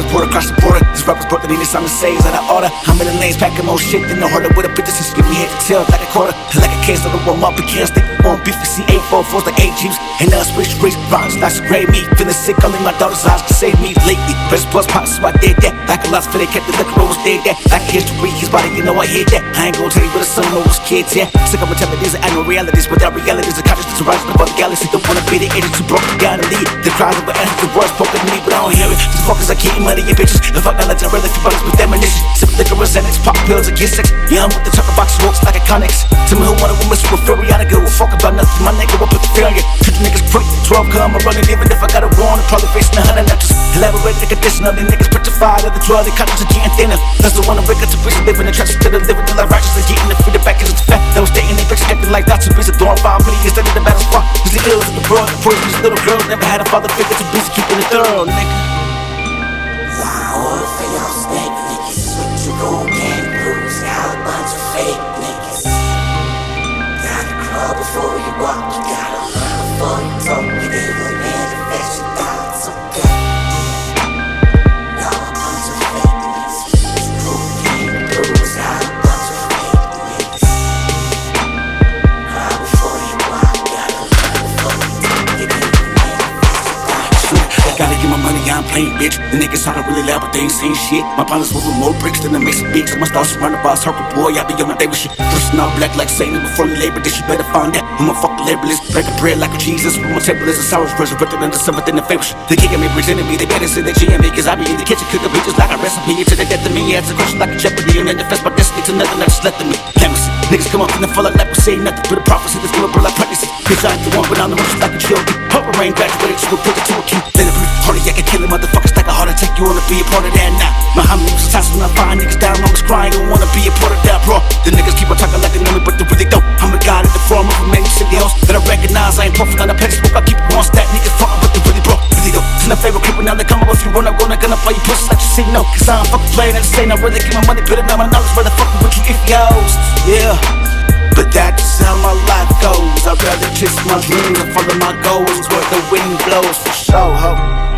transport across the border. These rappers brought the needed something saves out of order. I'm in the lanes packing more shit than the harder with a bitch since give me head to tail like a quarter. Like a case of the warm up, we can't stick on beef. See eight four fours like eight jeeps. And now switch race rhymes, not so great me. Feeling sick, only my daughter's eyes can save me lately. Press plus pops, so I did that. Like a lot for they kept the liquor was dead that. Like history, his body, you know I hit that. I ain't gonna tell you what the of was kids, yeah. Sick of my television and no realities, but without realities, the consciousness rising above the galaxy. Don't wanna be the agent too broke, gotta lead. The crowds of answers, the words spoken to me, but I don't hear it. These fuckers are keeping money and bitches. If I got like I really feel brothers with ammunition. Sip liquor and Xanax, pop pills and get sex. Yeah, I'm with the chocolate box smokes like a Connex. Tell me who wanna woman super fury, I don't give a fuck about nothing. My nigga will put the fear the niggas quick, 12 come, I'm running even if I got a warrant. Probably facing a hundred notches. Elaborate the condition of the niggas petrified of the 12, the conscience are getting thinner. That's the one I'm breaking to prison, living in trenches, still living the life righteous and getting the free, the back is the fat. That was dating, they bitches acting like that's a of throwing five million instead of the battle squad. Cause the ills in the world, the these little girls never had a father figure too busy keeping it thorough, nigga. All for y'all snake niggas, a bunch of fake niggas. Gotta crawl before you walk, you gotta learn before you my I'm playing bitch. The niggas try to really loud, but they ain't saying shit. My partners moving more bricks than the Mason bitch. I must also run about circle boy. I be on my day with shit. Dressing all black like Satan before me labor. This you better find that. I'm a fucking labelist. Breaking bread like a Jesus. From my table is a sour resurrected into something in the favor. They kicking me, presenting me. They better say they GM me. Cause I be in the kitchen cooking bitches like a recipe. To the death of me. Answer questions like a jeopardy. And manifest my destiny to nothing. I just let them in. Niggas come up in the full of like we say nothing. But a prophecy give a bro like pregnancy. Bitch, I ain't the one, but I'm the one just like a chill. Purple rain graduated, put it to a it breathe harder, yeah, can kill it, motherfuckers like a heart attack. You wanna be a part of that now? Now, how many times when I find niggas down, mamas crying, don't wanna be a part of that, bro. The niggas keep on talking like they know me, but they really don't. I'm a god in the form of a many city else that I recognize. I ain't perfect on the pedestal, I keep it on stack. Niggas fucking, but they really bro. Really though. It's my favorite creeper, now they come up if you run, I'm gonna gonna play you pussy like you see no. Cause I don't fucking playing at the same, I really get my money, it on my knowledge, where the fuck with you if yours. Yeah. But that's how my life goes. I'd rather chase my dreams and follow my goals where the wind blows for sure.